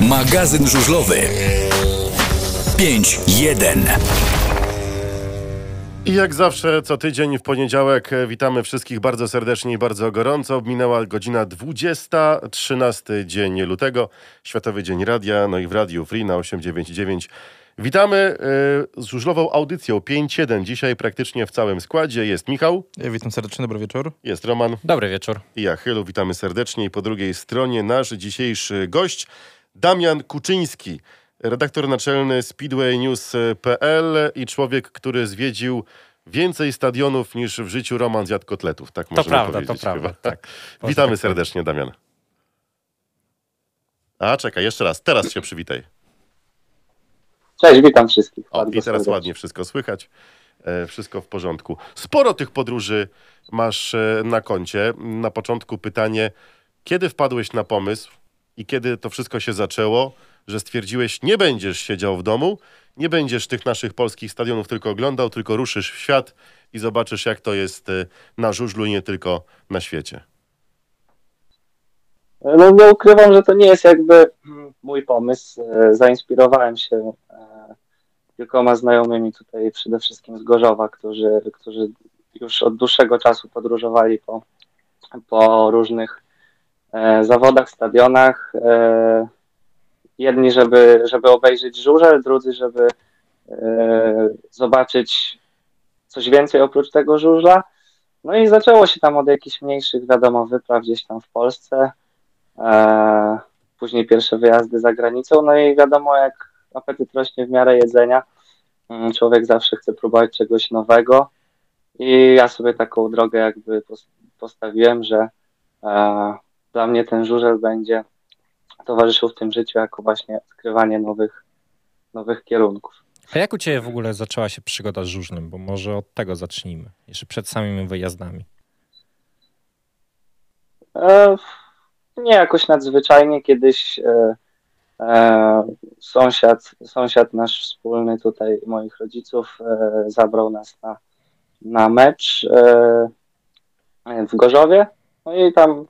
Magazyn żużlowy 5.1 I jak zawsze, co tydzień w poniedziałek e, witamy wszystkich bardzo serdecznie i bardzo gorąco. Minęła godzina 20, 13 dzień lutego, Światowy Dzień Radia, no i w Radiu Free na 899. Witamy e, z żużlową audycją 5.1. Dzisiaj praktycznie w całym składzie jest Michał, Ja Witam serdecznie, dobry wieczór. jest Roman Dobry wieczór. i ja, Chylu. Witamy serdecznie. I po drugiej stronie nasz dzisiejszy gość, Damian Kuczyński, redaktor naczelny speedwaynews.pl i człowiek, który zwiedził więcej stadionów niż w życiu Roman zjadł kotletów. Tak To możemy prawda, to powiedzieć prawda. chyba. Tak. Witamy tak serdecznie, Damian. A, czekaj, jeszcze raz. Teraz się przywitaj. Cześć, witam wszystkich. O, i teraz serdecznie. ładnie wszystko słychać. E, wszystko w porządku. Sporo tych podróży masz e, na koncie. Na początku pytanie, kiedy wpadłeś na pomysł i kiedy to wszystko się zaczęło, że stwierdziłeś, nie będziesz siedział w domu, nie będziesz tych naszych polskich stadionów tylko oglądał, tylko ruszysz w świat i zobaczysz, jak to jest e, na żużlu i nie tylko na świecie. No nie ukrywam, że to nie jest jakby mój pomysł. E, Zainspirowałem się e, kilkoma znajomymi tutaj, przede wszystkim z Gorzowa, którzy, którzy już od dłuższego czasu podróżowali po, po różnych zawodach, stadionach. E, Jedni, żeby, żeby obejrzeć żużel, drudzy, żeby e, zobaczyć coś więcej oprócz tego żużla. No i zaczęło się tam od jakichś mniejszych, wiadomo, wypraw gdzieś tam w Polsce. E, później pierwsze wyjazdy za granicą. No i wiadomo, jak apetyt rośnie w miarę jedzenia, mm, człowiek zawsze chce próbować czegoś nowego. I ja sobie taką drogę jakby pos- postawiłem, że e, dla mnie ten żużel będzie towarzyszył w tym życiu jako właśnie odkrywanie nowych, nowych kierunków. A jak u Ciebie w ogóle zaczęła się przygoda z żużlem? Bo może od tego zacznijmy, jeszcze przed samymi wyjazdami. E, nie jakoś nadzwyczajnie. Kiedyś e, e, sąsiad, sąsiad nasz wspólny tutaj moich rodziców e, zabrał nas na, na mecz e, w Gorzowie. No i tam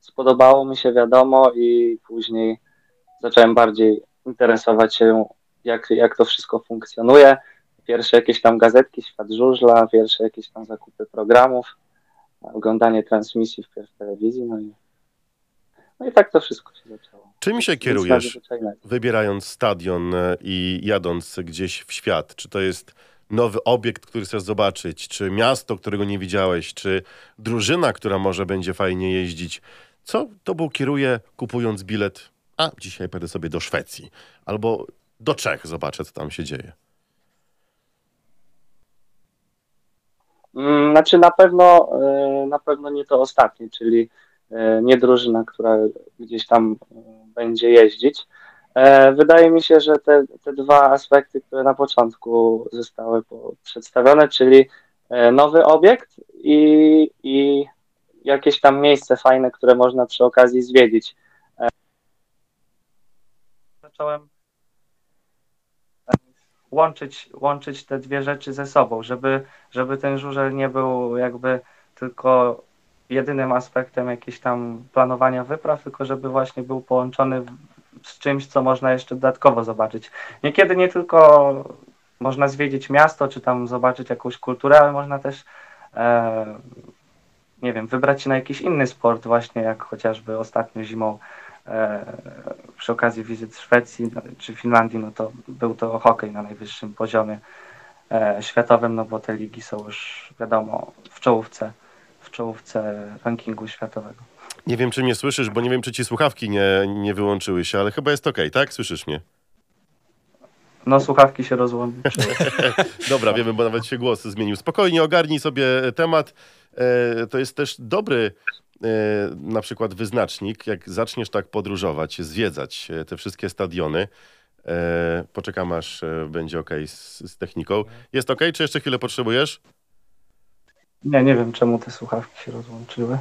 spodobało mi się, wiadomo, i później zacząłem bardziej interesować się, jak, jak to wszystko funkcjonuje. Pierwsze jakieś tam gazetki, świat żużla, pierwsze jakieś tam zakupy programów oglądanie transmisji w telewizji, no i, no i tak to wszystko się zaczęło. Czym się kierujesz? wybierając stadion e, i jadąc gdzieś w świat? Czy to jest nowy obiekt, który chcesz zobaczyć? Czy miasto, którego nie widziałeś? Czy drużyna, która może będzie fajnie jeździć? Co tobą kieruje kupując bilet? A, dzisiaj pojadę sobie do Szwecji. Albo do Czech, zobaczę, co tam się dzieje. Mm, Znaczy na pewno, e, na pewno nie to ostatnie, czyli e, nie drużyna, która gdzieś tam e, będzie jeździć. Wydaje mi się, że te, te dwa aspekty, które na początku zostały przedstawione, czyli nowy obiekt i, i jakieś tam miejsce fajne, które można przy okazji zwiedzić. E, Zacząłem łączyć, łączyć te dwie rzeczy ze sobą, żeby, żeby ten żużel nie był jakby tylko jedynym aspektem jakiegoś tam planowania wypraw, tylko żeby właśnie był połączony z czymś, co można jeszcze dodatkowo zobaczyć. Niekiedy nie tylko można zwiedzić miasto, czy tam zobaczyć jakąś kulturę, ale można też e, nie wiem, wybrać się na jakiś inny sport, właśnie jak chociażby ostatnio zimą e, przy okazji wizyt Szwecji no, czy Finlandii, no to był to hokej na najwyższym poziomie e, światowym, no bo te ligi są już wiadomo w czołówce, w czołówce rankingu światowego. Nie wiem, czy mnie słyszysz, bo nie wiem, czy ci słuchawki nie, nie wyłączyły się, ale chyba jest okej, tak? Słyszysz mnie? No słuchawki się rozłączyły. Dobra, wiemy, bo nawet się głos zmienił. Spokojnie ogarnij sobie temat. E, To jest też dobry e, na przykład wyznacznik, jak zaczniesz tak podróżować, zwiedzać e, te wszystkie stadiony. Poczekam aż będzie ok z, z techniką. Jest ok, czy jeszcze chwilę potrzebujesz? Nie, nie wiem czemu te słuchawki się rozłączyły.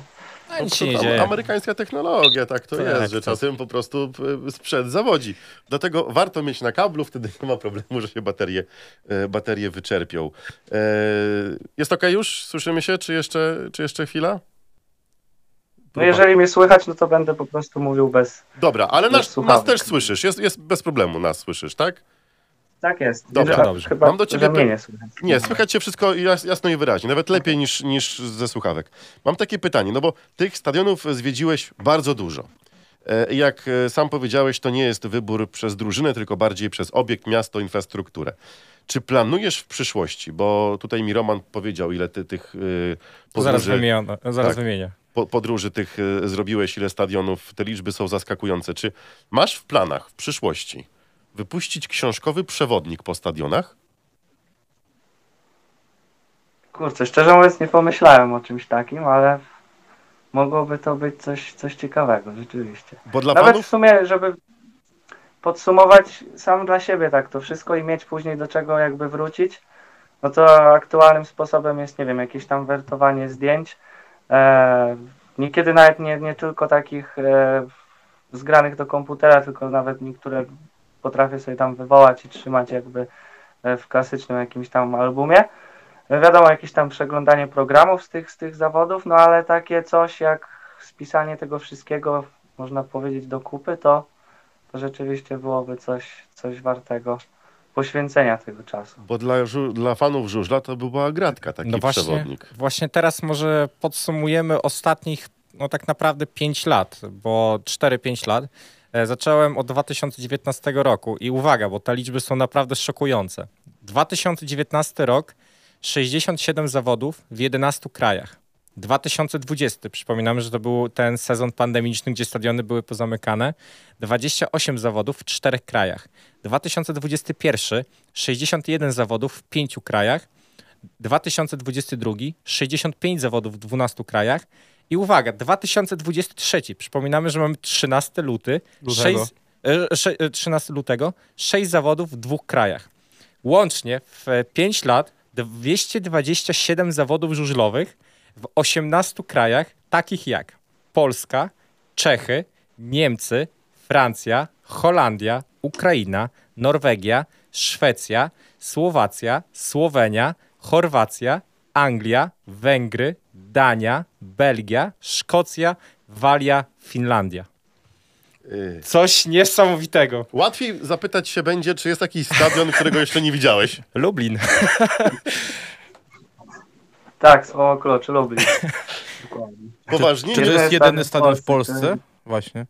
No, nic to się nie. Amerykańska technologia, tak to Tak, jest, że to- czasem po prostu e, sprzęt zawodzi. Dlatego warto mieć na kablu, wtedy nie ma problemu, że się baterie, e, baterie wyczerpią. E, Jest ok już? Słyszymy się? Czy jeszcze, czy jeszcze chwila? No jeżeli mnie słychać, no to będę po prostu mówił bez... Dobra, ale bez nas, nas też słyszysz, jest, jest bez problemu nas słyszysz, tak? Tak jest. Dobrze. Chyba, Mam do ciebie że mnie py- nie słychać. Nie, słychać cię wszystko jas- jasno i wyraźnie, nawet lepiej niż, niż ze słuchawek. Mam takie pytanie, no bo tych stadionów zwiedziłeś bardzo dużo. E, Jak e, sam powiedziałeś, to nie jest wybór przez drużynę, tylko bardziej przez obiekt, miasto, infrastrukturę. Czy planujesz w przyszłości, bo tutaj mi Roman powiedział, ile ty tych Zaraz, podróży, wymienię, zaraz Tak. wymienię. po, podróży tych zrobiłeś, ile stadionów, te liczby są zaskakujące. Czy masz w planach w przyszłości wypuścić książkowy przewodnik po stadionach? Kurczę, szczerze mówiąc nie pomyślałem o czymś takim, ale mogłoby to być coś, coś ciekawego, rzeczywiście. Bo dla Nawet w fanów... sumie, żeby podsumować sam dla siebie tak to wszystko i mieć później do czego jakby wrócić, no to aktualnym sposobem jest, nie wiem, jakieś tam wertowanie zdjęć. E, niekiedy nawet nie, nie tylko takich e, zgranych do komputera, tylko nawet niektóre potrafię sobie tam wywołać i trzymać jakby e, w klasycznym jakimś tam albumie. E, Wiadomo, jakieś tam przeglądanie programów z tych, z tych zawodów, no ale takie coś jak spisanie tego wszystkiego, można powiedzieć, do kupy, to, to rzeczywiście byłoby coś, coś wartego poświęcenia tego czasu. Bo dla, dla fanów żużla to by była gratka, taki No właśnie, przewodnik. właśnie teraz może podsumujemy ostatnich, no tak naprawdę 5 lat, bo 4-5 lat. E, Zacząłem od 2019 roku i uwaga, bo te liczby są naprawdę szokujące. 2019 rok, 67 zawodów w 11 krajach. 2020, przypominamy, że to był ten sezon pandemiczny, gdzie stadiony były pozamykane. 28 zawodów w czterech krajach. 2021, 61 zawodów w pięciu krajach. 2022 65 zawodów w 12 krajach. I uwaga, 2023, przypominamy, że mamy 13 luty, Lutego. 6, e, sze- e, 13 lutego, 6 zawodów w dwóch krajach. Łącznie w 5 lat 227 zawodów żużlowych w 18 krajach, takich jak Polska, Czechy, Niemcy, Francja, Holandia, Ukraina, Norwegia, Szwecja, Słowacja, Słowenia, Chorwacja, Anglia, Węgry, Dania, Belgia, Szkocja, Walia, Finlandia. Y, Coś niesamowitego. Łatwiej zapytać się będzie, czy jest jakiś stadion, którego jeszcze nie widziałeś. Lublin. Tak, słowo klucz, Lublin. Dokładnie. Poważnie? Czy to jest Jedyny stadion stadion w w Polsce, Polsce? Właśnie.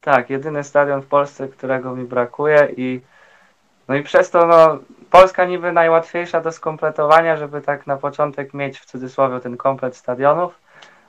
Tak, jedyny stadion w Polsce, którego mi brakuje i no i przez to no, Polska niby najłatwiejsza do skompletowania, żeby tak na początek mieć w cudzysłowie ten komplet stadionów,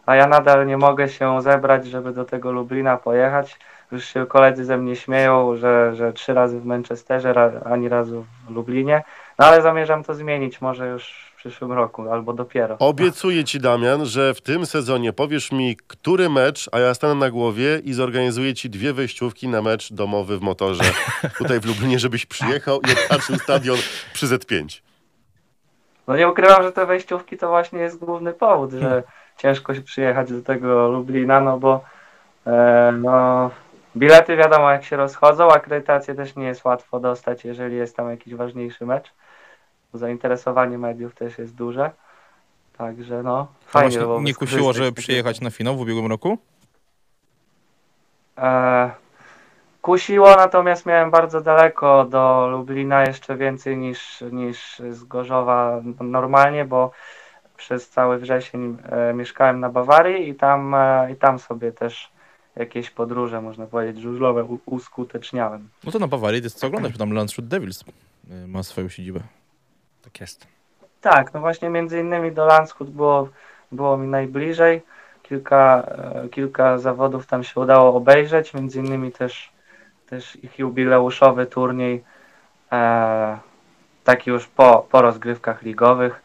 a ja nadal nie mogę się zebrać, żeby do tego Lublina pojechać. Już się koledzy ze mnie śmieją, że, że trzy razy w Manchesterze, ani razu w Lublinie, no ale zamierzam to zmienić, może już przyszłym roku, albo dopiero. Obiecuję ci, Damian, że w tym sezonie powiesz mi, który mecz, a ja stanę na głowie i zorganizuję ci dwie wejściówki na mecz domowy w motorze tutaj w Lublinie, żebyś przyjechał i odhaczył stadion przy Z5. No nie ukrywam, że te wejściówki to właśnie jest główny powód, że ciężko się przyjechać do tego Lublina, no bo e, no, bilety wiadomo jak się rozchodzą, akredytację też nie jest łatwo dostać, jeżeli jest tam jakiś ważniejszy mecz. Zainteresowanie mediów też jest duże. Także no, To fajnie byłoby nie kusiło, żeby przyjechać na finał w ubiegłym roku? E, kusiło, natomiast miałem bardzo daleko do Lublina, jeszcze więcej niż, niż z Gorzowa normalnie, bo przez cały wrzesień e, mieszkałem na Bawarii i tam, e, i tam sobie też jakieś podróże, można powiedzieć, żużlowe u- uskuteczniałem. No to na Bawarii to jest co oglądać, bo tam Landshut Devils y, ma swoją siedzibę. Tak jest. Tak, no właśnie między innymi do Landshut było, było mi najbliżej. Kilka, e, kilka zawodów tam się udało obejrzeć, między innymi też, też ich jubileuszowy turniej, e, taki już po, po rozgrywkach ligowych.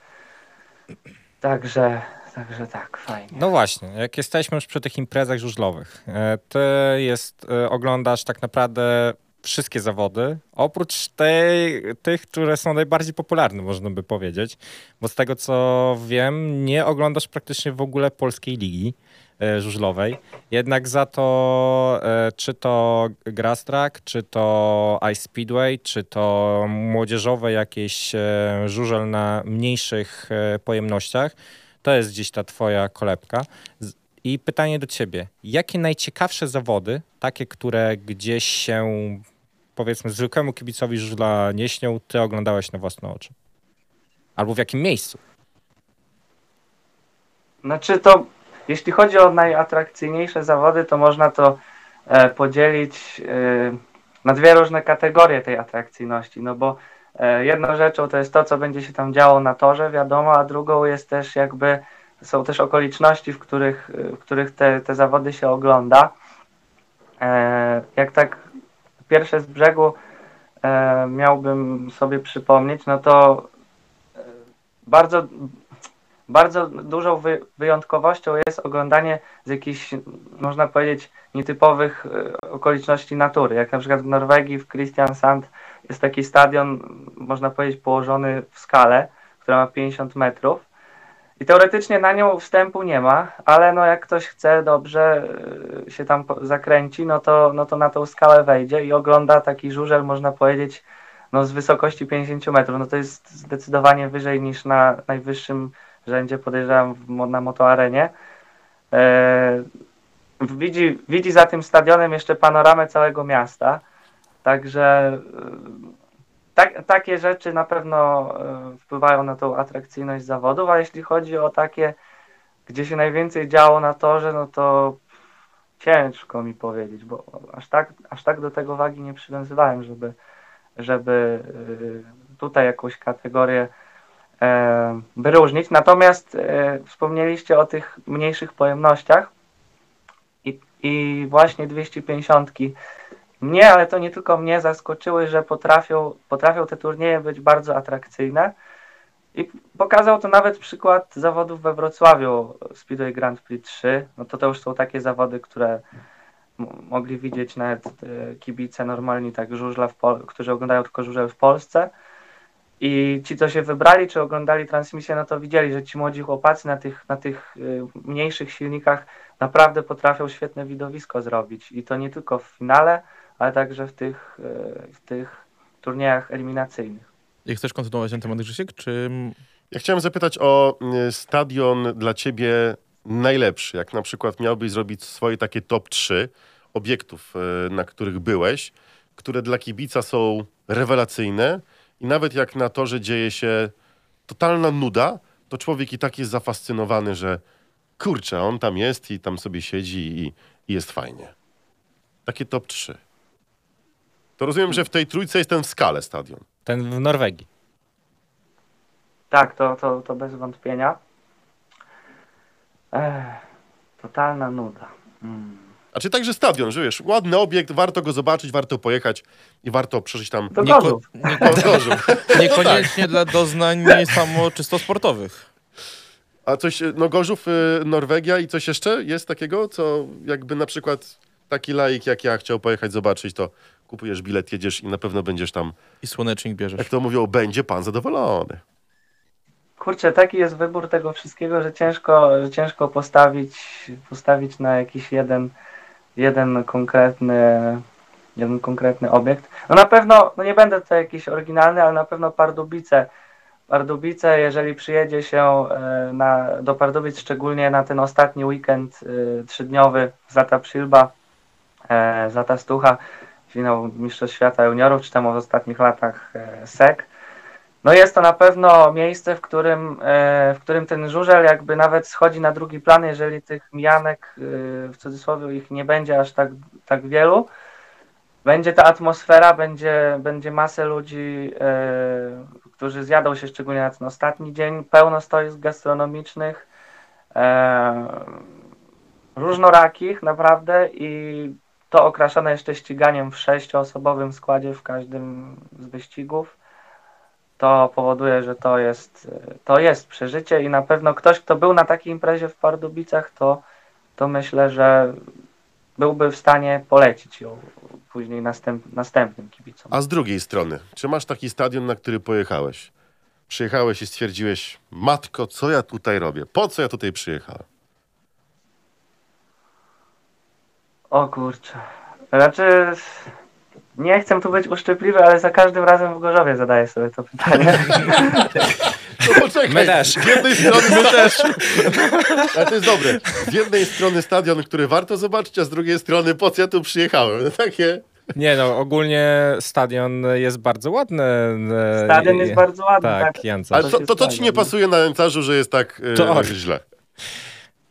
Także, także tak, fajnie. No właśnie, jak jesteśmy już przy tych imprezach żużlowych, e, ty jest, e, oglądasz tak naprawdę wszystkie zawody, oprócz tej, tych, które są najbardziej popularne, można by powiedzieć, bo z tego co wiem, nie oglądasz praktycznie w ogóle polskiej ligi e, żużlowej, jednak za to e, czy to Grass Track, czy to Ice Speedway, czy to młodzieżowe jakieś e, żużel na mniejszych pojemnościach, to jest gdzieś ta twoja kolebka. I pytanie do ciebie. Jakie najciekawsze zawody, takie, które gdzieś się, powiedzmy, zwykłemu kibicowi żużla nie śnią, ty oglądałeś na własne oczy? Albo w jakim miejscu? Znaczy to, jeśli chodzi o najatrakcyjniejsze zawody, to można to e, podzielić e, na dwie różne kategorie tej atrakcyjności, no bo e, jedną rzeczą to jest to, co będzie się tam działo na torze, wiadomo, a drugą jest też jakby, są też okoliczności, w których, w których te, te zawody się ogląda. E, jak tak pierwsze z brzegu e, miałbym sobie przypomnieć, no to e, bardzo bardzo dużą wy, wyjątkowością jest oglądanie z jakichś, można powiedzieć, nietypowych e, okoliczności natury. Jak na przykład w Norwegii, w Kristiansand jest taki stadion, można powiedzieć, położony w skale, która ma 50 metrów. I teoretycznie na nią wstępu nie ma, ale no jak ktoś chce dobrze e, się tam zakręci, no to, no to na tą skałę wejdzie i ogląda taki żużel, można powiedzieć, no z wysokości 50 metrów. No to jest zdecydowanie wyżej niż na najwyższym rzędzie, podejrzewam, na motoarenie. E, widzi, widzi za tym stadionem jeszcze panoramę całego miasta, także e, tak, takie rzeczy na pewno e, wpływają na tą atrakcyjność zawodów, a jeśli chodzi o takie, gdzie się najwięcej działo na torze, no to ciężko mi powiedzieć, bo aż tak, aż tak do tego wagi nie przywiązywałem, żeby, żeby tutaj jakąś kategorię E, wyróżnić. Natomiast e, wspomnieliście o tych mniejszych pojemnościach i, i właśnie 250 mnie, ale to nie tylko mnie zaskoczyły, że potrafią, potrafią te turnieje być bardzo atrakcyjne. I pokazał to nawet przykład zawodów we Wrocławiu Speedway Grand Prix 3. No to to już są takie zawody, które mogli widzieć nawet e, kibice normalni, tak żużla, którzy oglądają tylko żużel w Polsce. I ci, co się wybrali, czy oglądali transmisję, no to widzieli, że ci młodzi chłopacy na tych, na tych y, mniejszych silnikach naprawdę potrafią świetne widowisko zrobić. I to nie tylko w finale, ale także w tych, y, w tych turniejach eliminacyjnych. I chcesz kontynuować ten temat, Grzesiek, czy... Ja chciałem zapytać o y, stadion dla ciebie najlepszy. Jak na przykład miałbyś zrobić swoje takie top 3 obiektów, na których byłeś, które dla kibica są rewelacyjne, i nawet jak na to, że dzieje się totalna nuda, to człowiek i tak jest zafascynowany, że kurczę, on tam jest i tam sobie siedzi i, i jest fajnie. Takie top 3. To rozumiem, że w tej trójce jest ten w skale stadion. Ten w Norwegii. Tak, to, to, to bez wątpienia. Ech, totalna nuda. Hmm. A czy także stadion, że wiesz, ładny obiekt, warto go zobaczyć, warto pojechać i warto przeżyć tam... To Gorzów. Niekoniecznie dla doznań samo czysto sportowych. A coś, no Gorzów, y, Norwegia i coś jeszcze jest takiego, co jakby na przykład taki laik jak ja chciał pojechać zobaczyć, to kupujesz bilet, jedziesz i na pewno będziesz tam... I słonecznik bierzesz. Jak to mówią, będzie pan zadowolony. Kurczę, taki jest wybór tego wszystkiego, że ciężko, że ciężko postawić, postawić na jakiś jeden jeden konkretny, jeden konkretny obiekt. No na pewno, no nie będę tutaj jakiś oryginalny, ale na pewno Pardubice. Pardubice, jeżeli przyjedzie się e, na, do Pardubic, szczególnie na ten ostatni weekend y, trzydniowy Zata Przylba, e, Zata Stucha, finał Mistrzostw Świata Juniorów, czy tam w ostatnich latach e, SEK, no jest to na pewno miejsce, w którym, e, w którym ten żużel jakby nawet schodzi na drugi plan, jeżeli tych mijanek, e, w cudzysłowie ich nie będzie aż tak, tak wielu. Będzie ta atmosfera, będzie, będzie masę ludzi, którzy zjadą się szczególnie na ten ostatni dzień, pełno stoisk gastronomicznych, różnorakich naprawdę i to okraszone jeszcze ściganiem w sześcioosobowym składzie w każdym z wyścigów to powoduje, że to jest, to jest przeżycie i na pewno ktoś, kto był na takiej imprezie w Pardubicach, to, to myślę, że byłby w stanie polecić ją później następ, następnym kibicom. A z drugiej strony, czy masz taki stadion, na który pojechałeś? Przyjechałeś i stwierdziłeś, matko, co ja tutaj robię? Po co ja tutaj przyjechałem? O kurczę. Znaczy, nie chcę tu być uszczypliwy, ale za każdym razem w Gorzowie zadaję sobie to pytanie. No poczekaj, My też. z jednej strony... My też. Ale to jest dobre. Z jednej strony stadion, który warto zobaczyć, a z drugiej strony po co ja tu przyjechałem? No takie... Nie no, ogólnie stadion jest bardzo ładny. Stadion i- jest bardzo ładny, Tak, tak. Ale To to, to, to ci nie no. pasuje na nędzarzu, że jest tak e, To- źle.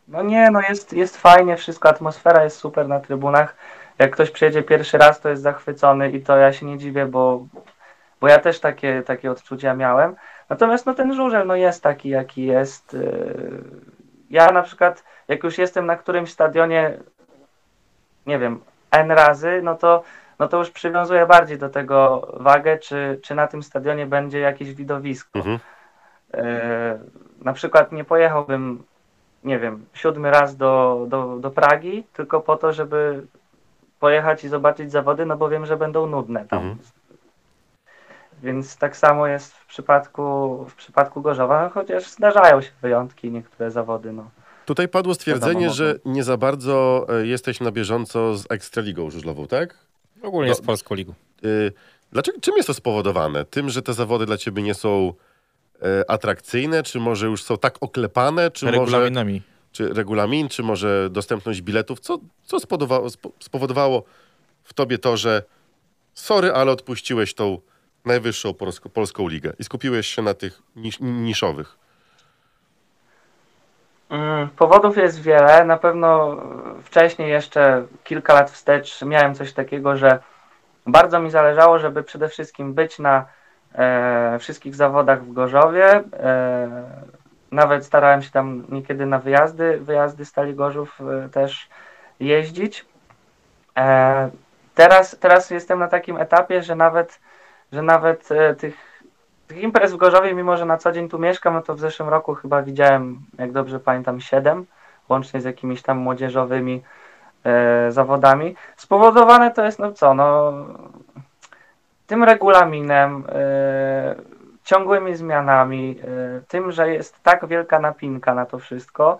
No nie, no jest, jest fajnie, wszystko, atmosfera jest super na trybunach. Jak ktoś przyjedzie pierwszy raz, to jest zachwycony i to ja się nie dziwię, bo, bo ja też takie, takie odczucia miałem. Natomiast no ten żużel no jest taki, jaki jest. Yy, Ja na przykład, jak już jestem na którymś stadionie, nie wiem, N razy, no to, no to już przywiązuję bardziej do tego wagę, czy, czy na tym stadionie będzie jakieś widowisko. Mhm. E, na przykład nie pojechałbym, nie wiem, siódmy raz do, do, do Pragi, tylko po to, żeby pojechać i zobaczyć zawody, no bo wiem, że będą nudne tam. Mhm. Więc tak samo jest w przypadku, w przypadku Gorzowa, no chociaż zdarzają się wyjątki, niektóre zawody. No. Tutaj padło stwierdzenie, Wiadomo, że nie za bardzo e, jesteś na bieżąco z Ekstraligą żużlową, tak? Ogólnie No- z Polską Ligą. Y, Dlaczego, czym jest to spowodowane? Tym, że te zawody dla ciebie nie są atrakcyjne, czy może już są tak oklepane, czy może Regulaminami. czy regulamin, czy może dostępność biletów? Co, co spowodowało, spo- spowodowało w tobie to, że sorry, ale odpuściłeś tą najwyższą polską, polską ligę i skupiłeś się na tych nisz, niszowych? Mm, Powodów jest wiele. Na pewno e, wcześniej, jeszcze kilka lat wstecz, miałem coś takiego, że bardzo mi zależało, żeby przede wszystkim być na e, wszystkich zawodach w Gorzowie. E, nawet starałem się tam niekiedy na wyjazdy, wyjazdy Stali Gorzów e, też jeździć. E, teraz, teraz jestem na takim etapie, że nawet, że nawet e, tych tych imprez w Gorzowie, mimo że na co dzień tu mieszkam, no to w zeszłym roku chyba widziałem, jak dobrze pamiętam, 7, łącznie z jakimiś tam młodzieżowymi e, zawodami. Spowodowane to jest, no co, no tym regulaminem, e, ciągłymi zmianami, e, tym, że jest tak wielka napinka na to wszystko.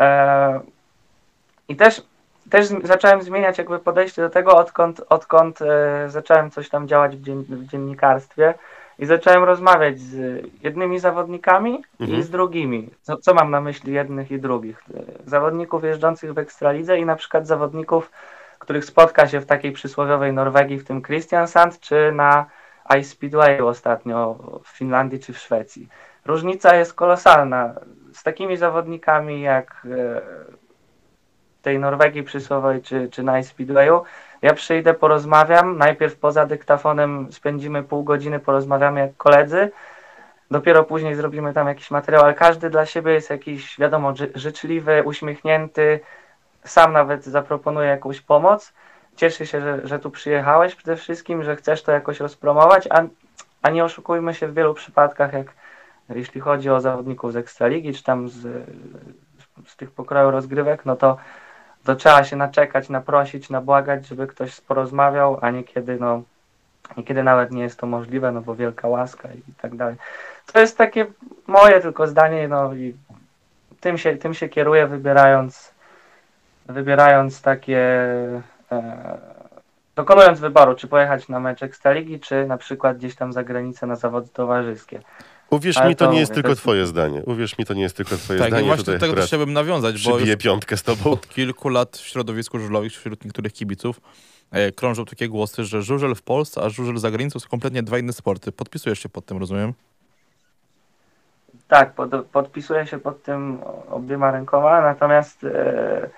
E, I też, też zacząłem zmieniać jakby podejście do tego, odkąd, odkąd e, zacząłem coś tam działać w, dzien, w dziennikarstwie i zacząłem rozmawiać z jednymi zawodnikami Mhm. i z drugimi. Co, co mam na myśli jednych i drugich? E, Zawodników jeżdżących w Ekstralidze i na przykład zawodników, których spotka się w takiej przysłowiowej Norwegii, w tym Christiansand, czy na Ice Speedwayu ostatnio w Finlandii czy w Szwecji. Różnica jest kolosalna. Z takimi zawodnikami jak e, tej Norwegii przysłowiowej czy, czy na Ice Speedwayu, ja przyjdę, porozmawiam, najpierw poza dyktafonem spędzimy pół godziny, porozmawiamy jak koledzy, dopiero później zrobimy tam jakiś materiał, ale każdy dla siebie jest jakiś, wiadomo, ży- życzliwy, uśmiechnięty, sam nawet zaproponuje jakąś pomoc. Cieszę się, że, że tu przyjechałeś przede wszystkim, że chcesz to jakoś rozpromować, a, a nie oszukujmy się w wielu przypadkach, jak jeśli chodzi o zawodników z Ekstraligi, czy tam z, z tych pokroju rozgrywek, no to, to trzeba się naczekać, naprosić, nabłagać, żeby ktoś porozmawiał, a niekiedy, no, niekiedy nawet nie jest to możliwe, no bo wielka łaska i tak dalej. To jest takie moje tylko zdanie, no i tym się, tym się kieruję, wybierając, wybierając takie, e, dokonując wyboru, czy pojechać na mecz Ekstraligi, czy na przykład gdzieś tam za granicę na zawody towarzyskie. Uwierz Ale mi, to to nie jest tylko to twoje zdanie. Uwierz mi, to nie jest tylko twoje Tak, i zdanie. właśnie Tutaj do tego też chciałbym nawiązać, bo już piątkę z tobą. od kilku lat w środowisku żużlowym, wśród niektórych kibiców, e, krążą takie głosy, że żużel w Polsce, a żużel za granicą są kompletnie dwa inne sporty. Podpisujesz się pod tym, rozumiem? Tak, pod, podpisuję się pod tym obiema rękoma, natomiast e,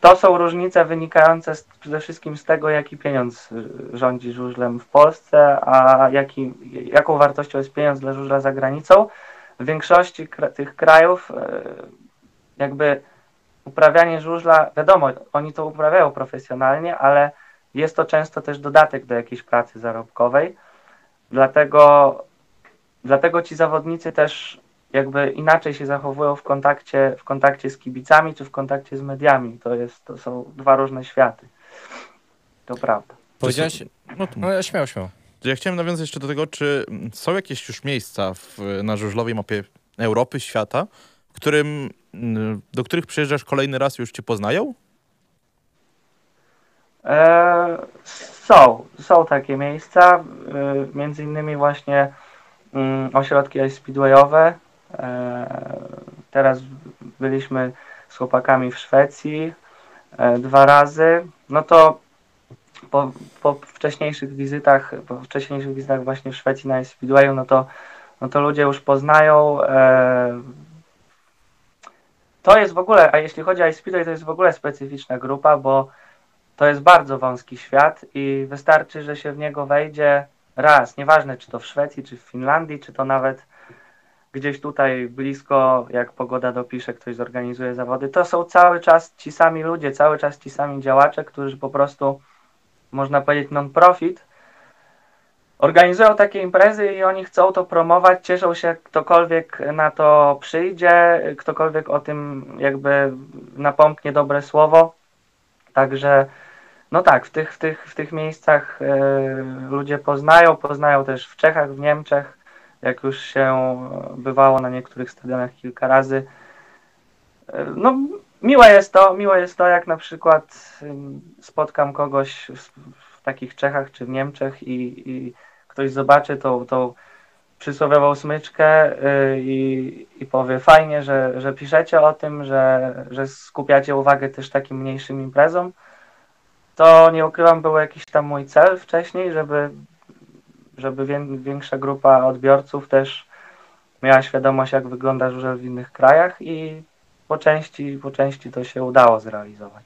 to są różnice wynikające z, przede wszystkim z tego, jaki pieniądz e, rządzi żużlem w Polsce, a jaki, jaką wartością jest pieniądz dla żużla za granicą. W większości kra tych krajów e, jakby uprawianie żużla, wiadomo, oni to uprawiają profesjonalnie, ale jest to często też dodatek do jakiejś pracy zarobkowej. Dlatego Dlatego ci zawodnicy też jakby inaczej się zachowują w kontakcie, w kontakcie z kibicami czy w kontakcie z mediami. To, jest, to są dwa różne światy. To prawda. Powiedziałeś? No to No, śmiało, śmiało. Ja chciałem nawiązać jeszcze do tego, czy są jakieś już miejsca w, na żużlowej mapie Europy, świata, którym, do których przyjeżdżasz kolejny raz i już cię poznają? E, są, są takie miejsca, e, między innymi właśnie mm, ośrodki speedwayowe. E, teraz byliśmy z chłopakami w Szwecji e, dwa razy. No to po, po wcześniejszych wizytach, po wcześniejszych wizytach właśnie w Szwecji na Speedwayu, no to, no to ludzie już poznają. E, to jest w ogóle, a jeśli chodzi o Ice Speedway, to jest w ogóle specyficzna grupa, bo to jest bardzo wąski świat i wystarczy, że się w niego wejdzie raz, nieważne czy to w Szwecji, czy w Finlandii, czy to nawet gdzieś tutaj blisko, jak pogoda dopisze, ktoś zorganizuje zawody, to są cały czas ci sami ludzie, cały czas ci sami działacze, którzy po prostu, można powiedzieć, non-profit, organizują takie imprezy i oni chcą to promować, cieszą się, ktokolwiek na to przyjdzie, ktokolwiek o tym jakby napomknie dobre słowo. Także no tak, w tych, w tych, w tych miejscach y, ludzie poznają, poznają też w Czechach, w Niemczech, jak już się bywało na niektórych stadionach kilka razy. Y, no miłe jest to, miłe jest to, jak na przykład spotkam kogoś w, w takich Czechach czy w Niemczech i, i ktoś zobaczy tą, tą przysłowiową smyczkę y, i, i powie fajnie, że, że piszecie o tym, że, że skupiacie uwagę też takim mniejszym imprezom, to nie ukrywam, był jakiś tam mój cel wcześniej, żeby, żeby większa grupa odbiorców też miała świadomość, jak wygląda żurzel w innych krajach i po części, po części to się udało zrealizować.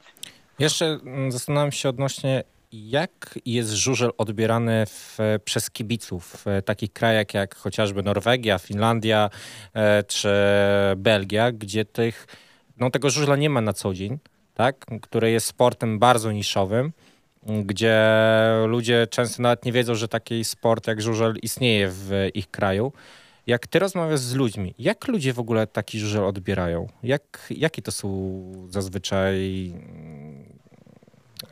Jeszcze mm, zastanawiam się odnośnie jak jest żużel odbierany w, przez kibiców w takich krajach jak chociażby Norwegia, Finlandia e, czy Belgia, gdzie tych, no, tego żużla nie ma na co dzień, tak? które jest sportem bardzo niszowym, gdzie ludzie często nawet nie wiedzą, że taki sport jak żużel istnieje w ich kraju. Jak ty rozmawiasz z ludźmi, jak ludzie w ogóle taki żużel odbierają? Jak, jakie to są zazwyczaj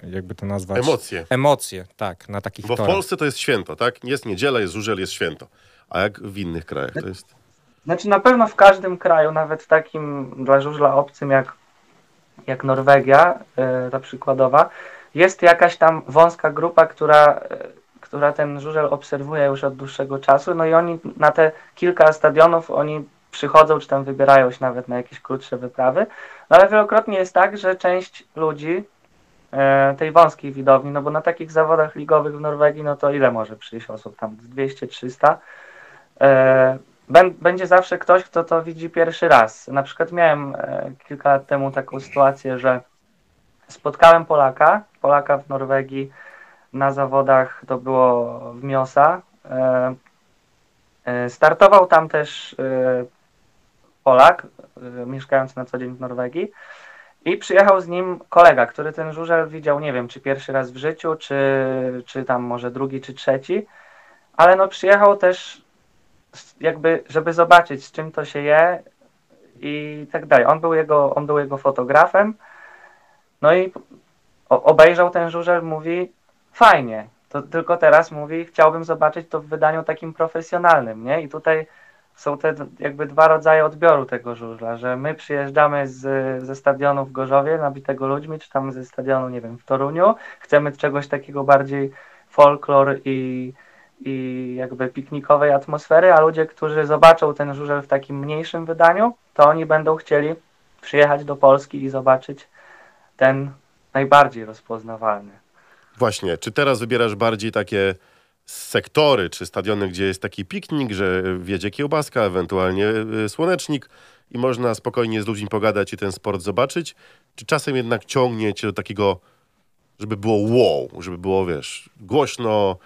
jakby to nazwać? Emocje. Emocje, tak, na takich Bo torach. w Polsce to jest święto, tak? Jest niedziela, jest żużel, jest święto. A jak w innych krajach to jest? Znaczy na pewno w każdym kraju, nawet w takim dla żużla obcym jak, jak Norwegia, yy, ta przykładowa, jest jakaś tam wąska grupa, która, yy, która ten żużel obserwuje już od dłuższego czasu, no i oni na te kilka stadionów, oni przychodzą, czy tam wybierają się nawet na jakieś krótsze wyprawy, no ale wielokrotnie jest tak, że część ludzi E, tej wąskiej widowni, no bo na takich zawodach ligowych w Norwegii, no to ile może przyjść osób? Tam 200-300. E, będzie zawsze ktoś, kto to widzi pierwszy raz. Na przykład miałem e, kilka lat temu taką sytuację, że spotkałem Polaka, Polaka w Norwegii na zawodach, to było w Miosa. Startował tam też Polak, mieszkający na co dzień w Norwegii. I przyjechał z nim kolega, który ten żużel widział, nie wiem, czy pierwszy raz w życiu, czy, czy tam może drugi, czy trzeci, ale no przyjechał też jakby, żeby zobaczyć, z czym to się je i tak dalej. On był jego, on był jego fotografem, no i obejrzał ten żużel, mówi, fajnie, to tylko teraz mówi, chciałbym zobaczyć to w wydaniu takim profesjonalnym, nie? I tutaj są te jakby dwa rodzaje odbioru tego żużla, że my przyjeżdżamy z, ze stadionu w Gorzowie nabitego ludźmi, czy tam ze stadionu, nie wiem, w Toruniu, chcemy czegoś takiego bardziej folklor i, i jakby piknikowej atmosfery, a ludzie, którzy zobaczą ten żużel w takim mniejszym wydaniu, to oni będą chcieli przyjechać do Polski i zobaczyć ten najbardziej rozpoznawalny. Właśnie, czy teraz wybierasz bardziej takie sektory czy stadiony, gdzie jest taki piknik, że wiedzie kiełbaska, ewentualnie y, słonecznik i można spokojnie z ludźmi pogadać i ten sport zobaczyć? Czy czasem jednak ciągnie cię do takiego, żeby było wow, żeby było, wiesz, głośno,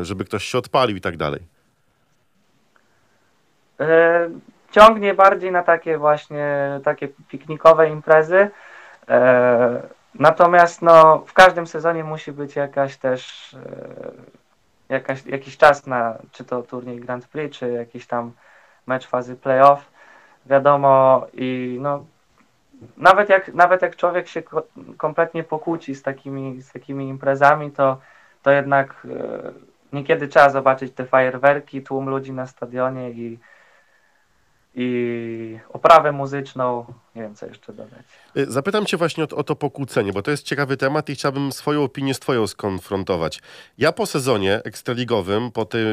y, żeby ktoś się odpalił i tak dalej? E, ciągnie bardziej na takie właśnie takie piknikowe imprezy. E, natomiast no, w każdym sezonie musi być jakaś też e, jakaś, jakiś czas na czy to turniej Grand Prix, czy jakiś tam mecz fazy playoff. Wiadomo i no nawet jak, nawet jak człowiek się kompletnie pokłóci z takimi, z takimi imprezami, to, to jednak e, niekiedy trzeba zobaczyć te fajerwerki, tłum ludzi na stadionie i, i oprawę muzyczną. Nie wiem, co jeszcze dodać. Y, zapytam Cię właśnie o, o, to pokłócenie, bo to jest ciekawy temat i chciałbym swoją opinię z Twoją skonfrontować. Ja po sezonie ekstraligowym, po tej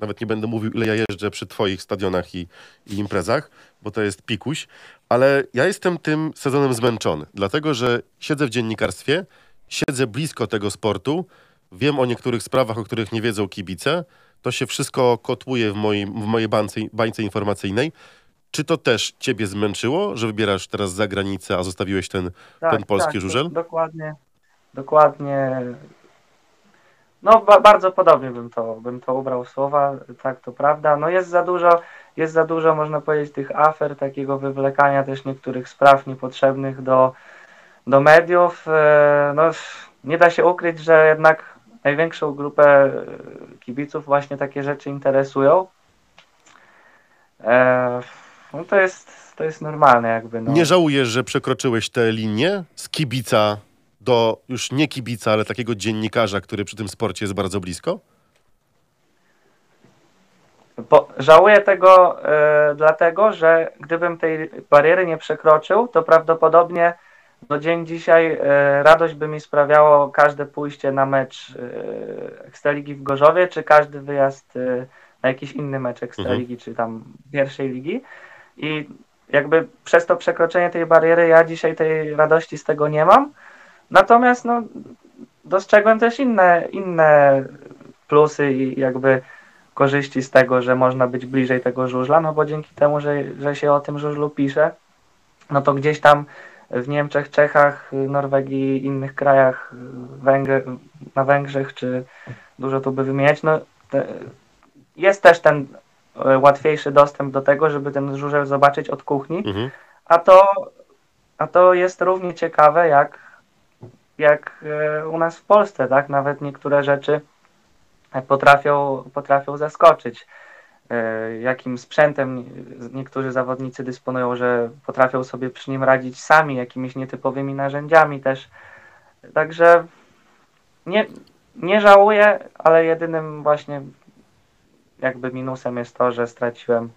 Nawet nie będę mówił, ile ja jeżdżę przy twoich stadionach i, i imprezach, bo to jest pikuś. Ale ja jestem tym sezonem zmęczony, dlatego że siedzę w dziennikarstwie, siedzę blisko tego sportu, wiem o niektórych sprawach, o których nie wiedzą kibice. To się wszystko kotłuje w, moim, w mojej bańce, bańce informacyjnej. Czy to też ciebie zmęczyło, że wybierasz teraz za granicę, a zostawiłeś ten, ten polski tak, żużel? Dokładnie, dokładnie. No ba bardzo podobnie bym to, bym to ubrał słowa, tak to prawda. No jest za dużo, jest za dużo, można powiedzieć, tych afer, takiego wywlekania też niektórych spraw niepotrzebnych do, do mediów. E, No nie da się ukryć, że jednak największą grupę e, kibiców właśnie takie rzeczy interesują. E, No to jest, to jest normalne jakby. No. Nie żałujesz, że przekroczyłeś tę linię z kibica do już nie kibica, ale takiego dziennikarza, który przy tym sporcie jest bardzo blisko? Bo żałuję tego e, dlatego, że gdybym tej bariery nie przekroczył, to prawdopodobnie do dzień dzisiaj e, radość by mi sprawiało każde pójście na mecz e, Ekstraligi w Gorzowie, czy każdy wyjazd e, na jakiś inny mecz Ekstraligi, czy tam pierwszej ligi. I jakby przez to przekroczenie tej bariery ja dzisiaj tej radości z tego nie mam. Natomiast no, dostrzegłem też inne, inne plusy i jakby korzyści z tego, że można być bliżej tego żużla, no bo dzięki temu, że, że się o tym żużlu pisze, no to gdzieś tam w Niemczech, Czechach, Norwegii, innych krajach, Węgry, na Węgrzech, czy dużo tu by wymieniać, no te, jest też ten e, łatwiejszy dostęp do tego, żeby ten żużel zobaczyć od kuchni, Mhm. a to, a to jest równie ciekawe jak, jak e, u nas w Polsce, tak? Nawet niektóre rzeczy potrafią, potrafią zaskoczyć. E, Jakim sprzętem niektórzy zawodnicy dysponują, że potrafią sobie przy nim radzić sami, jakimiś nietypowymi narzędziami też. Także nie, nie żałuję, ale jedynym właśnie jakby minusem jest to, że straciłem,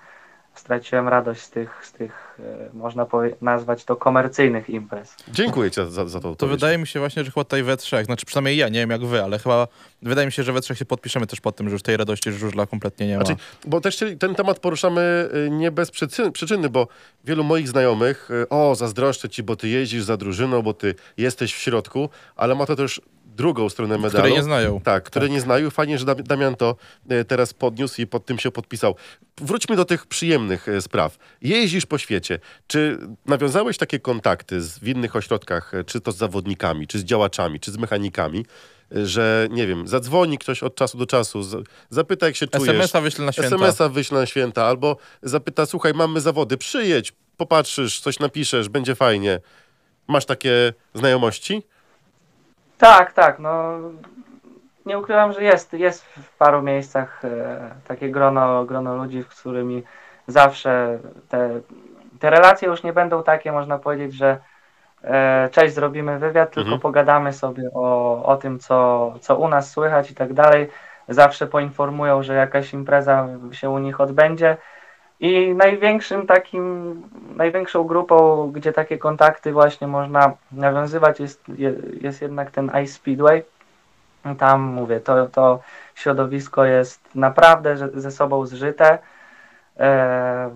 straciłem radość z tych, z tych e, można nazwać to komercyjnych imprez. Dziękuję ci za, za to. To wydaje mi się właśnie, że chyba tutaj we trzech, znaczy przynajmniej ja, nie wiem jak wy, ale chyba wydaje mi się, że we trzech się podpiszemy też pod tym, że już tej radości żużla kompletnie nie ma. Znaczy, bo też ten temat poruszamy y, nie bez przyczyny, bo wielu moich znajomych, y, o, zazdroszczę ci, bo ty jeździsz za drużyną, bo ty jesteś w środku, ale ma to też drugą stronę medalu. której nie znają. Tak, które nie znają. Fajnie, że Dam- Damian to e, teraz podniósł i pod tym się podpisał. Wróćmy do tych przyjemnych e, spraw. Jeździsz po świecie. Czy nawiązałeś takie kontakty z, w innych ośrodkach, e, czy to z zawodnikami, czy z działaczami, czy z mechanikami, że nie wiem, zadzwoni ktoś od czasu do czasu, z, zapyta jak się czujesz. SMS-a wyślę na święta. SMS-a wyślę na święta, albo zapyta, słuchaj, mamy zawody, przyjedź, popatrzysz, coś napiszesz, będzie fajnie. Masz takie znajomości? Tak, tak, no nie ukrywam, że jest, jest w paru miejscach e, takie grono, grono ludzi, z którymi zawsze te, te relacje już nie będą takie, można powiedzieć, że e, cześć, zrobimy wywiad, tylko Mhm. pogadamy sobie o, o tym, co, co u nas słychać i tak dalej. Zawsze poinformują, że jakaś impreza się u nich odbędzie. I największym takim, największą grupą, gdzie takie kontakty właśnie można nawiązywać jest, je- jest jednak ten Ice Speedway. Tam mówię, to, to środowisko jest naprawdę ze sobą zżyte. E,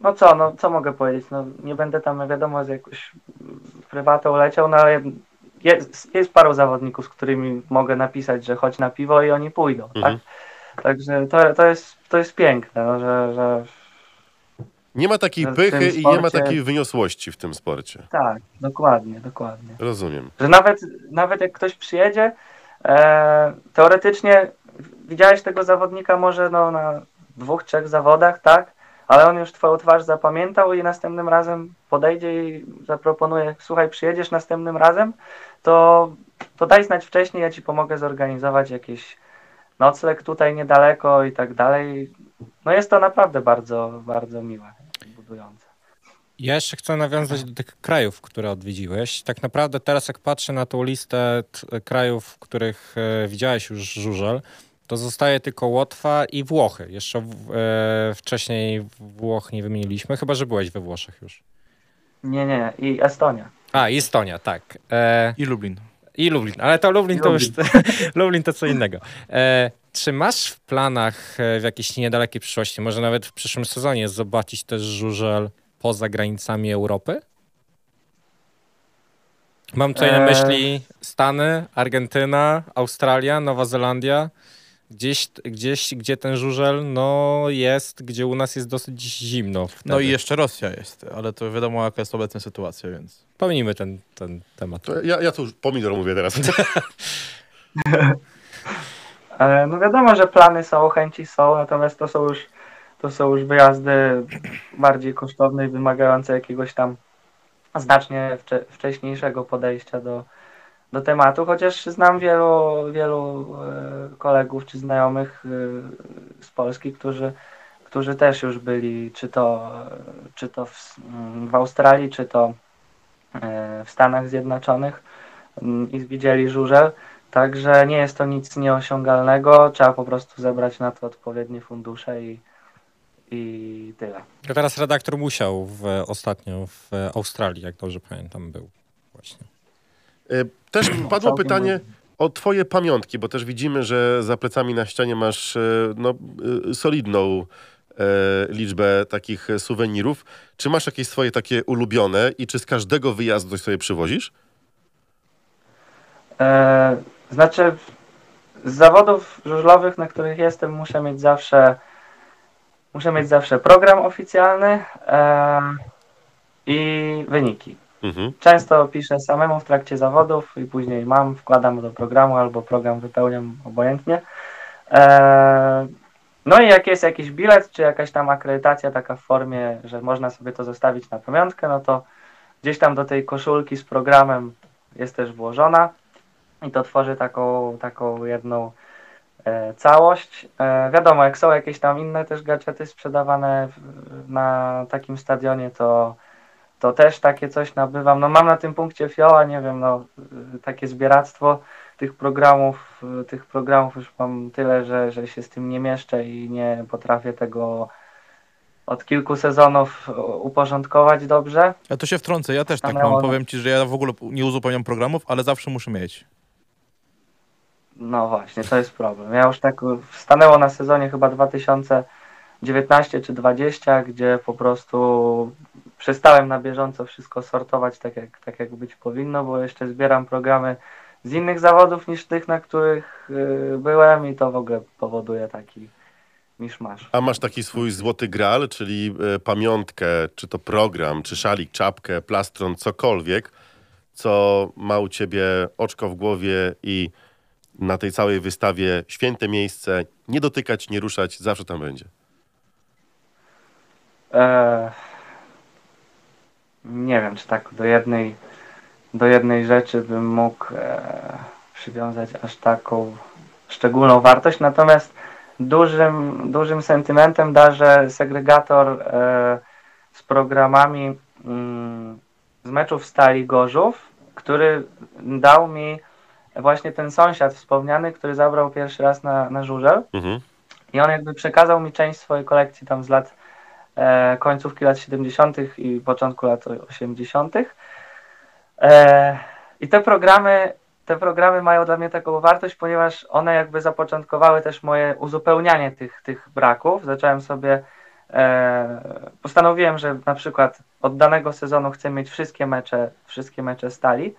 no co, no co mogę powiedzieć? No, nie będę tam wiadomo z jakąś prywatą leciał, no ale jest, jest paru zawodników, z którymi mogę napisać, że chodź na piwo i oni pójdą. Mhm. Tak? Także to, to, jest, to jest piękne, no, że, że Nie ma takiej pychy tym i nie ma sporcie- takiej wyniosłości w tym sporcie. tak, dokładnie, dokładnie. Rozumiem. Że nawet, nawet jak ktoś przyjedzie, e, teoretycznie widziałeś tego zawodnika może no, na dwóch, trzech zawodach, tak? Ale on już twoją twarz zapamiętał i następnym razem podejdzie i zaproponuje, słuchaj, przyjedziesz następnym razem, to, to daj znać wcześniej, ja ci pomogę zorganizować jakiś nocleg tutaj niedaleko i tak dalej. No jest to naprawdę bardzo, bardzo miłe i budujące. Ja jeszcze chcę nawiązać do tych krajów, które odwiedziłeś. Tak naprawdę teraz jak patrzę na tą listę t- krajów, w których e, widziałeś już żużel, to zostaje tylko Łotwa i Włochy. Jeszcze w, e, wcześniej Włoch nie wymieniliśmy, chyba że byłeś we Włoszech już. Nie, nie, i Estonia. A, i Estonia, tak. E, I Lublin. I Lublin, ale to Lublin I to już Lublin to co innego. E, Czy masz w planach e, w jakiejś niedalekiej przyszłości, może nawet w przyszłym sezonie, zobaczyć też żużel poza granicami Europy? Mam tutaj na Eee. myśli Stany, Argentyna, Australia, Nowa Zelandia. Gdzieś, gdzieś gdzie ten żużel no, jest, gdzie u nas jest dosyć zimno. Wtedy. No i jeszcze Rosja jest, ale to wiadomo jaka jest obecna sytuacja, więc... Pomijmy ten, ten temat. To ja, ja tu już pomidor mówię teraz. E, No wiadomo, że plany są, chęci są, natomiast to są już, to są już wyjazdy bardziej kosztowne i wymagające jakiegoś tam znacznie wcze, wcześniejszego podejścia do, do tematu, chociaż znam wielu, wielu e, kolegów czy znajomych e, z Polski, którzy, którzy też już byli, czy to, czy to w, w Australii, czy to e, w Stanach Zjednoczonych mm, i widzieli żużel. Także nie jest to nic nieosiągalnego, trzeba po prostu zebrać na to odpowiednie fundusze i, i tyle. A teraz redaktor musiał w, ostatnio w Australii, jak dobrze pamiętam, był właśnie. Też padło pytanie o twoje pamiątki, bo też widzimy, że za plecami na ścianie masz e, no, e, solidną e, liczbę takich suwenirów. Czy masz jakieś swoje takie ulubione i czy z każdego wyjazdu coś sobie przywozisz? E, znaczy, z zawodów żużlowych, na których jestem, muszę mieć zawsze, muszę mieć zawsze program oficjalny e, i wyniki. Mhm. Często piszę samemu w trakcie zawodów i później mam, wkładam do programu albo program wypełniam obojętnie. Eee, no i jak jest jakiś bilet, czy jakaś tam akredytacja taka w formie, że można sobie to zostawić na pamiątkę, no to gdzieś tam do tej koszulki z programem jest też włożona i to tworzy taką, taką jedną e, całość. E, wiadomo, jak są jakieś tam inne też gadżety sprzedawane na takim stadionie, to to też takie coś nabywam. No mam na tym punkcie fioła, nie wiem, no y, takie zbieractwo tych programów, y, tych programów już mam tyle, że, że się z tym nie mieszczę i nie potrafię tego od kilku sezonów y, uporządkować dobrze. Ja to się wtrącę, ja też tak Stanęło mam. Powiem ci, że ja w ogóle nie uzupełniam programów, ale zawsze muszę mieć. No właśnie, to jest problem. Ja już tak stanęło na sezonie chyba 2019 czy 20, gdzie po prostu przestałem na bieżąco wszystko sortować tak jak, tak jak być powinno, bo jeszcze zbieram programy z innych zawodów niż tych, na których y, byłem i to w ogóle powoduje taki miszmasz. A masz taki swój złoty graal, czyli e, pamiątkę, czy to program, czy szalik, czapkę, plastron, cokolwiek, co ma u ciebie oczko w głowie i na tej całej wystawie święte miejsce, nie dotykać, nie ruszać, zawsze tam będzie. E, nie wiem, czy tak do jednej, do jednej rzeczy bym mógł e, przywiązać aż taką szczególną wartość, natomiast dużym, dużym sentymentem darzę segregator e, z programami mm, z meczów Stali Gorzów, który dał mi właśnie ten sąsiad wspomniany, który zabrał pierwszy raz na, na żużel. Mhm. I on jakby przekazał mi część swojej kolekcji tam z lat końcówki lat 70. i początku lat 80. E, I te programy, te programy mają dla mnie taką wartość, ponieważ one jakby zapoczątkowały też moje uzupełnianie tych, tych braków. Zacząłem sobie, e, postanowiłem, że na przykład od danego sezonu chcę mieć wszystkie mecze, wszystkie mecze stali.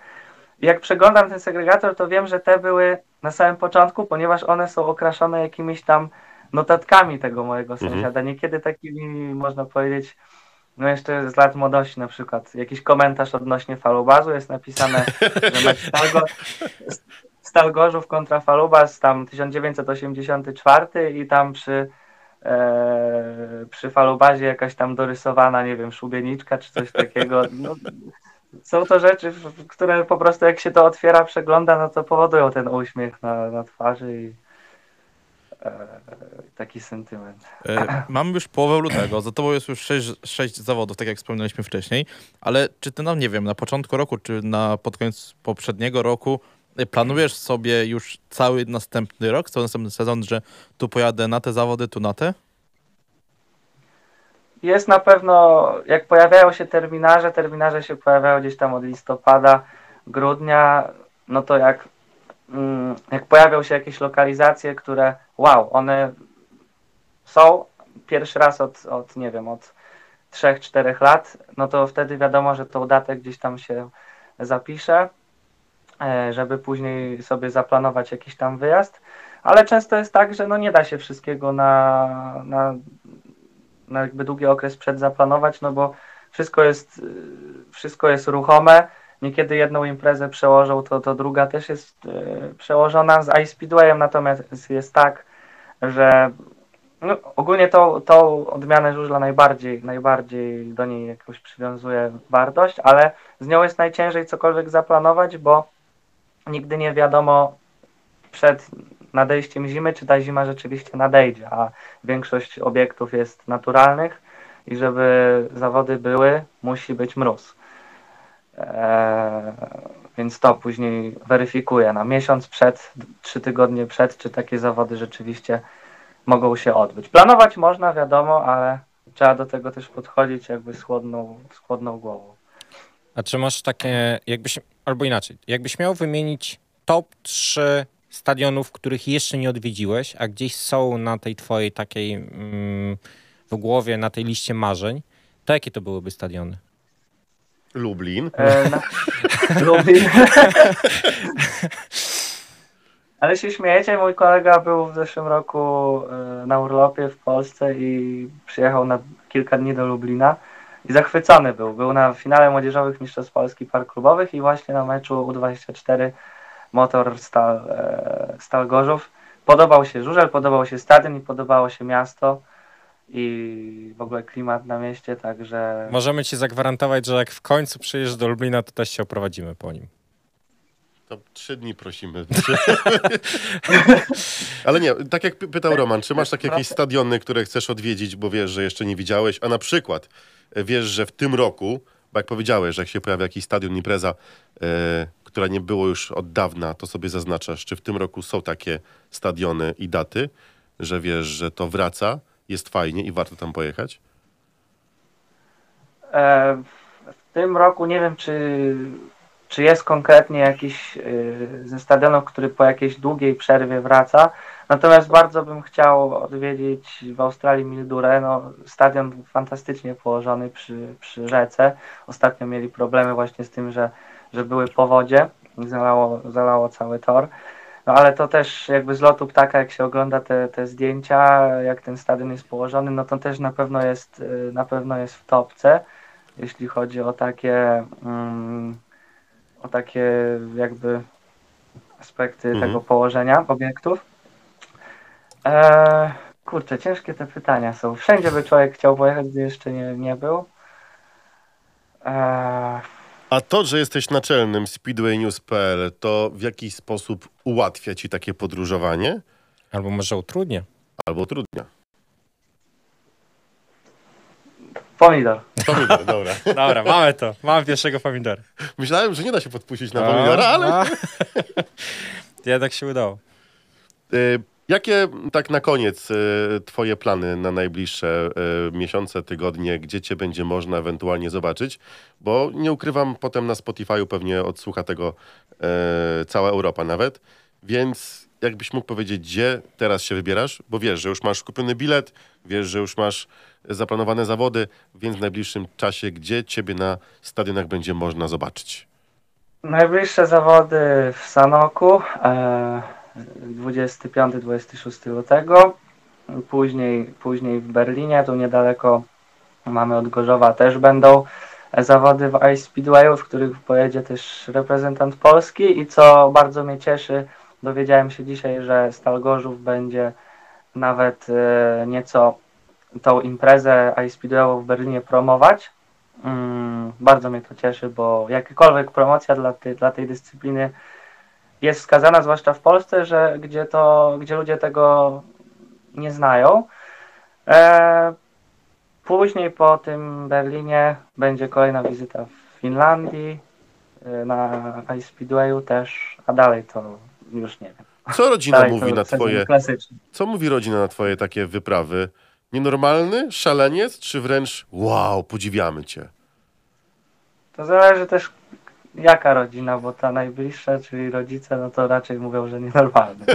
Jak przeglądam ten segregator, to wiem, że te były na samym początku, ponieważ one są okraszone jakimiś tam notatkami tego mojego Mhm. sąsiada. Niekiedy takimi, można powiedzieć, no jeszcze z lat młodości na przykład, jakiś komentarz odnośnie falubazu jest napisane, że mecz Stal, Stal Gorzów kontra Falubaz tam 1984 i tam przy e, przy falubazie jakaś tam dorysowana, nie wiem, szubieniczka czy coś takiego. No, są to rzeczy, które po prostu jak się to otwiera, przegląda, no to powodują ten uśmiech na, na twarzy i taki sentyment. E, Mamy już połowę lutego, za tobą jest już sześć, sześć zawodów, tak jak wspomnieliśmy wcześniej, ale czy ty, no nie wiem, na początku roku, czy na pod koniec poprzedniego roku e, planujesz sobie już cały następny rok, cały następny sezon, że tu pojadę na te zawody, tu na te? Jest na pewno, jak pojawiają się terminarze, terminarze się pojawiają gdzieś tam od listopada, grudnia, no to jak jak pojawią się jakieś lokalizacje, które wow, one są pierwszy raz od, od nie wiem, od 3-4 lat, no to wtedy wiadomo, że tą datę gdzieś tam się zapisze, e, żeby później sobie zaplanować jakiś tam wyjazd. Ale często jest tak, że no nie da się wszystkiego na, na, na jakby długi okres przed zaplanować, no bo wszystko jest, wszystko jest ruchome. Niekiedy jedną imprezę przełożą, to, to druga też jest y, przełożona. Z iSpeedwayem natomiast jest tak, że no, ogólnie tą, tą odmianę żużla najbardziej, najbardziej do niej jakoś przywiązuje wartość, ale z nią jest najciężej cokolwiek zaplanować, bo nigdy nie wiadomo przed nadejściem zimy, czy ta zima rzeczywiście nadejdzie, a większość obiektów jest naturalnych i żeby zawody były, musi być mróz. Eee, więc to później weryfikuję na miesiąc przed, trzy tygodnie przed, czy takie zawody rzeczywiście mogą się odbyć. Planować można, wiadomo, ale trzeba do tego też podchodzić jakby z chłodną, z chłodną głową. A czy masz takie, jakbyś, albo inaczej, jakbyś miał wymienić top 3 stadionów, których jeszcze nie odwiedziłeś, a gdzieś są na tej twojej takiej mm, w głowie, na tej liście marzeń, to jakie to byłyby stadiony? Lublin. E, na... Lublin. Ale się śmiejecie, mój kolega był w zeszłym roku e, na urlopie w Polsce i przyjechał na kilka dni do Lublina i zachwycony był. Był na finale Młodzieżowych Mistrzostw Polski Park Klubowych i właśnie na meczu U24 Motor Stal, e, Stal Gorzów. Podobał się żużel, podobał się stadion i podobało się miasto i w ogóle klimat na mieście, także... Możemy ci zagwarantować, że jak w końcu przyjedziesz do Lublina, to też się oprowadzimy po nim. To trzy dni prosimy. Ale nie, tak jak pytał Roman, czy masz takie jakieś stadiony, które chcesz odwiedzić, bo wiesz, że jeszcze nie widziałeś, a na przykład e, wiesz, że w tym roku, bo jak powiedziałeś, że jak się pojawia jakiś stadion, impreza, e, która nie było już od dawna, to sobie zaznaczasz, czy w tym roku są takie stadiony i daty, że wiesz, że to wraca, jest fajnie i warto tam pojechać? E, w tym roku nie wiem, czy, czy jest konkretnie jakiś y, ze stadionów, który po jakiejś długiej przerwie wraca. Natomiast bardzo bym chciał odwiedzić w Australii Mildurę. No, stadion fantastycznie położony przy, przy rzece. Ostatnio mieli problemy właśnie z tym, że, że były powodzie zalało, zalało cały tor. No ale to też jakby z lotu ptaka, jak się ogląda te, te zdjęcia, jak ten stadion jest położony, no to też na pewno jest, y, na pewno jest w topce, jeśli chodzi o takie, um, o takie jakby aspekty Mhm. tego położenia obiektów. Eee, kurczę, ciężkie te pytania są. Wszędzie by człowiek chciał pojechać, gdy jeszcze nie, nie był. Eee, A to, że jesteś naczelnym speedwaynews.pl, to w jakiś sposób ułatwia ci takie podróżowanie? Albo może utrudnia. Albo trudnia? pomidor. Pomidor, dobra. Dobra, mamy to. Mamy pierwszego pomidora. Myślałem, że nie da się podpuścić na No, pomidora, ale... no. Jednak się udało. Jakie tak na koniec y, twoje plany na najbliższe y, miesiące, tygodnie, gdzie cię będzie można ewentualnie zobaczyć? Bo nie ukrywam, potem na Spotify'u pewnie odsłucha tego y, cała Europa nawet, więc jakbyś mógł powiedzieć, gdzie teraz się wybierasz? Bo wiesz, że już masz kupiony bilet, wiesz, że już masz zaplanowane zawody, więc w najbliższym czasie, gdzie ciebie na stadionach będzie można zobaczyć? Najbliższe zawody w Sanoku e, 25-26 lutego. Później, później w Berlinie, tu niedaleko mamy od Gorzowa też będą zawody w Ice Speedwayu, w których pojedzie też reprezentant Polski i co bardzo mnie cieszy, dowiedziałem się dzisiaj, że Stal Gorzów będzie nawet e, nieco tą imprezę Ice Speedwayu w Berlinie promować. Mm, bardzo mnie to cieszy, bo jakakolwiek promocja dla, tej dla tej dyscypliny jest wskazana, zwłaszcza w Polsce, że gdzie, to, gdzie ludzie tego nie znają. E, później po tym Berlinie będzie kolejna wizyta w Finlandii, e, na Ice Speedwayu też, a dalej to już nie wiem. Co rodzina Dalej mówi na twoje... Klasyczny. Co mówi rodzina na twoje takie wyprawy? Nienormalny? Szaleniec? Czy wręcz wow, podziwiamy cię? To zależy też jaka rodzina, bo ta najbliższa, czyli rodzice, no to raczej mówią, że nienormalne.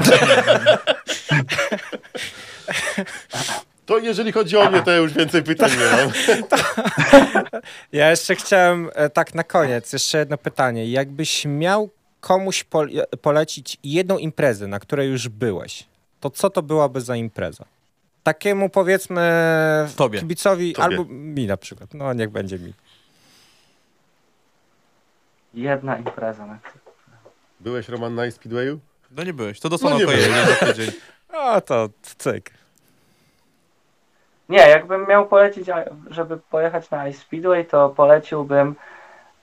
To jeżeli chodzi o mnie, to ja już więcej pytań nie mam. Ja jeszcze chciałem e, tak na koniec, jeszcze jedno pytanie. Jakbyś miał komuś pol polecić jedną imprezę, na której już byłeś, to co to byłaby za impreza? Takiemu powiedzmy Tobie. kibicowi, Tobie. albo mi na przykład. No niech będzie mi. Jedna impreza. Na Byłeś Roman na Speedwayu? No nie byłeś, to dosłownie No no nie pojedzie za tydzień. A to cyk. Nie, jakbym miał polecić, żeby pojechać na Ice Speedway, to poleciłbym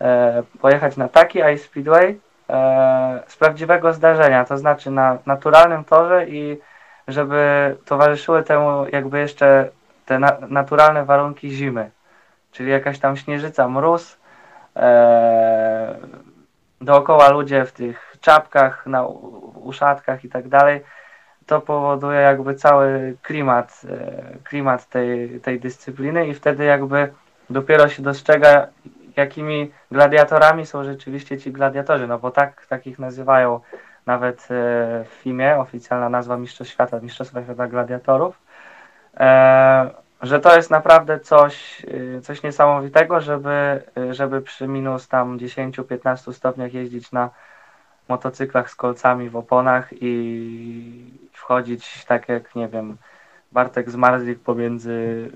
e, pojechać na taki Ice Speedway e, z prawdziwego zdarzenia, to znaczy na naturalnym torze i żeby towarzyszyły temu jakby jeszcze te na, naturalne warunki zimy, czyli jakaś tam śnieżyca, mróz, e, dookoła ludzie w tych czapkach, na uszatkach i tak dalej to powoduje jakby cały klimat, e, klimat tej, tej dyscypliny i wtedy jakby dopiero się dostrzega, jakimi gladiatorami są rzeczywiście ci gladiatorzy, no bo tak, tak ich nazywają nawet e, w FIMie, oficjalna nazwa Mistrzostw Świata, Mistrzostwa Świata Gladiatorów, e, że to jest naprawdę coś, e, coś niesamowitego, żeby, e, żeby przy minus tam 10-15 stopniach jeździć na motocyklach z kolcami w oponach i wchodzić tak jak, nie wiem, Bartek Zmarzlik pomiędzy y,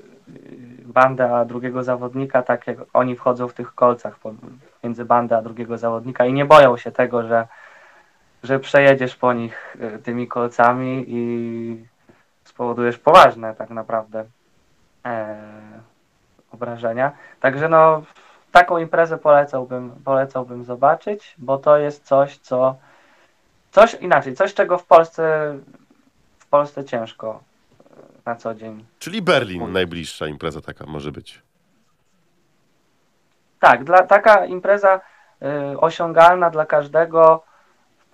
bandę a drugiego zawodnika, tak jak oni wchodzą w tych kolcach pomiędzy bandę a drugiego zawodnika i nie boją się tego, że, że przejedziesz po nich y, tymi kolcami i spowodujesz poważne tak naprawdę e, obrażenia. Także no taką imprezę polecałbym, polecałbym zobaczyć, bo to jest coś, co coś inaczej, coś czego w Polsce w Polsce ciężko e, na co dzień. Czyli Berlin, najbliższa impreza taka może być. Tak, dla, taka impreza y, osiągalna dla każdego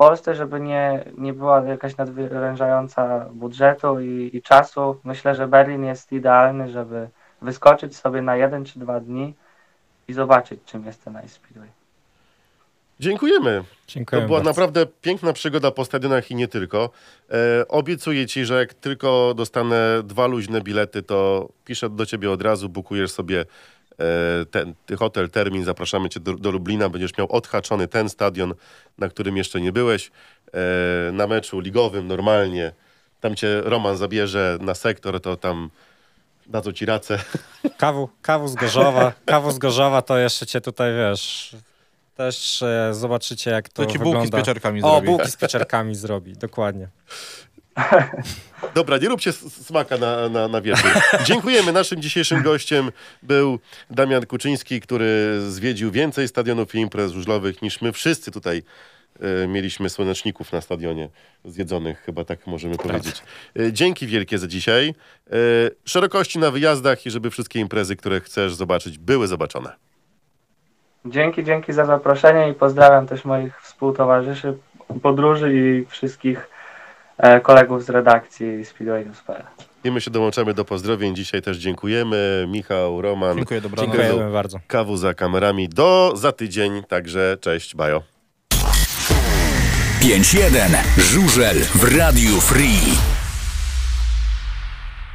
Polsce, żeby nie, nie była jakaś nadwyrężająca budżetu i, i czasu. Myślę, że Berlin jest idealny, żeby wyskoczyć sobie na jeden czy dwa dni i zobaczyć, czym jest ten Ice Speedway. Dziękujemy. Dziękuję To była bardzo. naprawdę piękna przygoda po stadionach i nie tylko. E, obiecuję ci, że jak tylko dostanę dwa luźne bilety, to piszę do ciebie od razu, bukujesz sobie ten ty hotel, termin, zapraszamy cię do, do Lublina, będziesz miał odhaczony ten stadion, na którym jeszcze nie byłeś, e, na meczu ligowym normalnie. Tam cię Roman zabierze na sektor, to tam dadzą ci racę. Kawu, kawu z Gorzowa. Kawu z Gorzowa to jeszcze cię tutaj, wiesz, też e, zobaczycie jak to, To ci wygląda. bułki z pieczarkami O, zrobi. bułki z pieczarkami zrobi, dokładnie. Dobra, nie róbcie smaka na, na, na wieczór. Dziękujemy. Naszym dzisiejszym gościem był Damian Kuczyński, który zwiedził więcej stadionów i imprez żużlowych niż my wszyscy tutaj e, mieliśmy słoneczników na stadionie zjedzonych, chyba tak możemy powiedzieć. E, dzięki wielkie za dzisiaj. E, szerokości na wyjazdach i żeby wszystkie imprezy, które chcesz zobaczyć, były zobaczone. Dzięki, dzięki za zaproszenie i pozdrawiam też moich współtowarzyszy podróży i wszystkich kolegów z redakcji Speedway News.pl. I my się dołączamy do pozdrowień. Dzisiaj też dziękujemy. Michał, Roman, Dziękuję, dobranoc. Dziękujemy bardzo. Kawu za kamerami. Do za tydzień, także cześć, bajo. 5-1. Żużel w Radiu Free.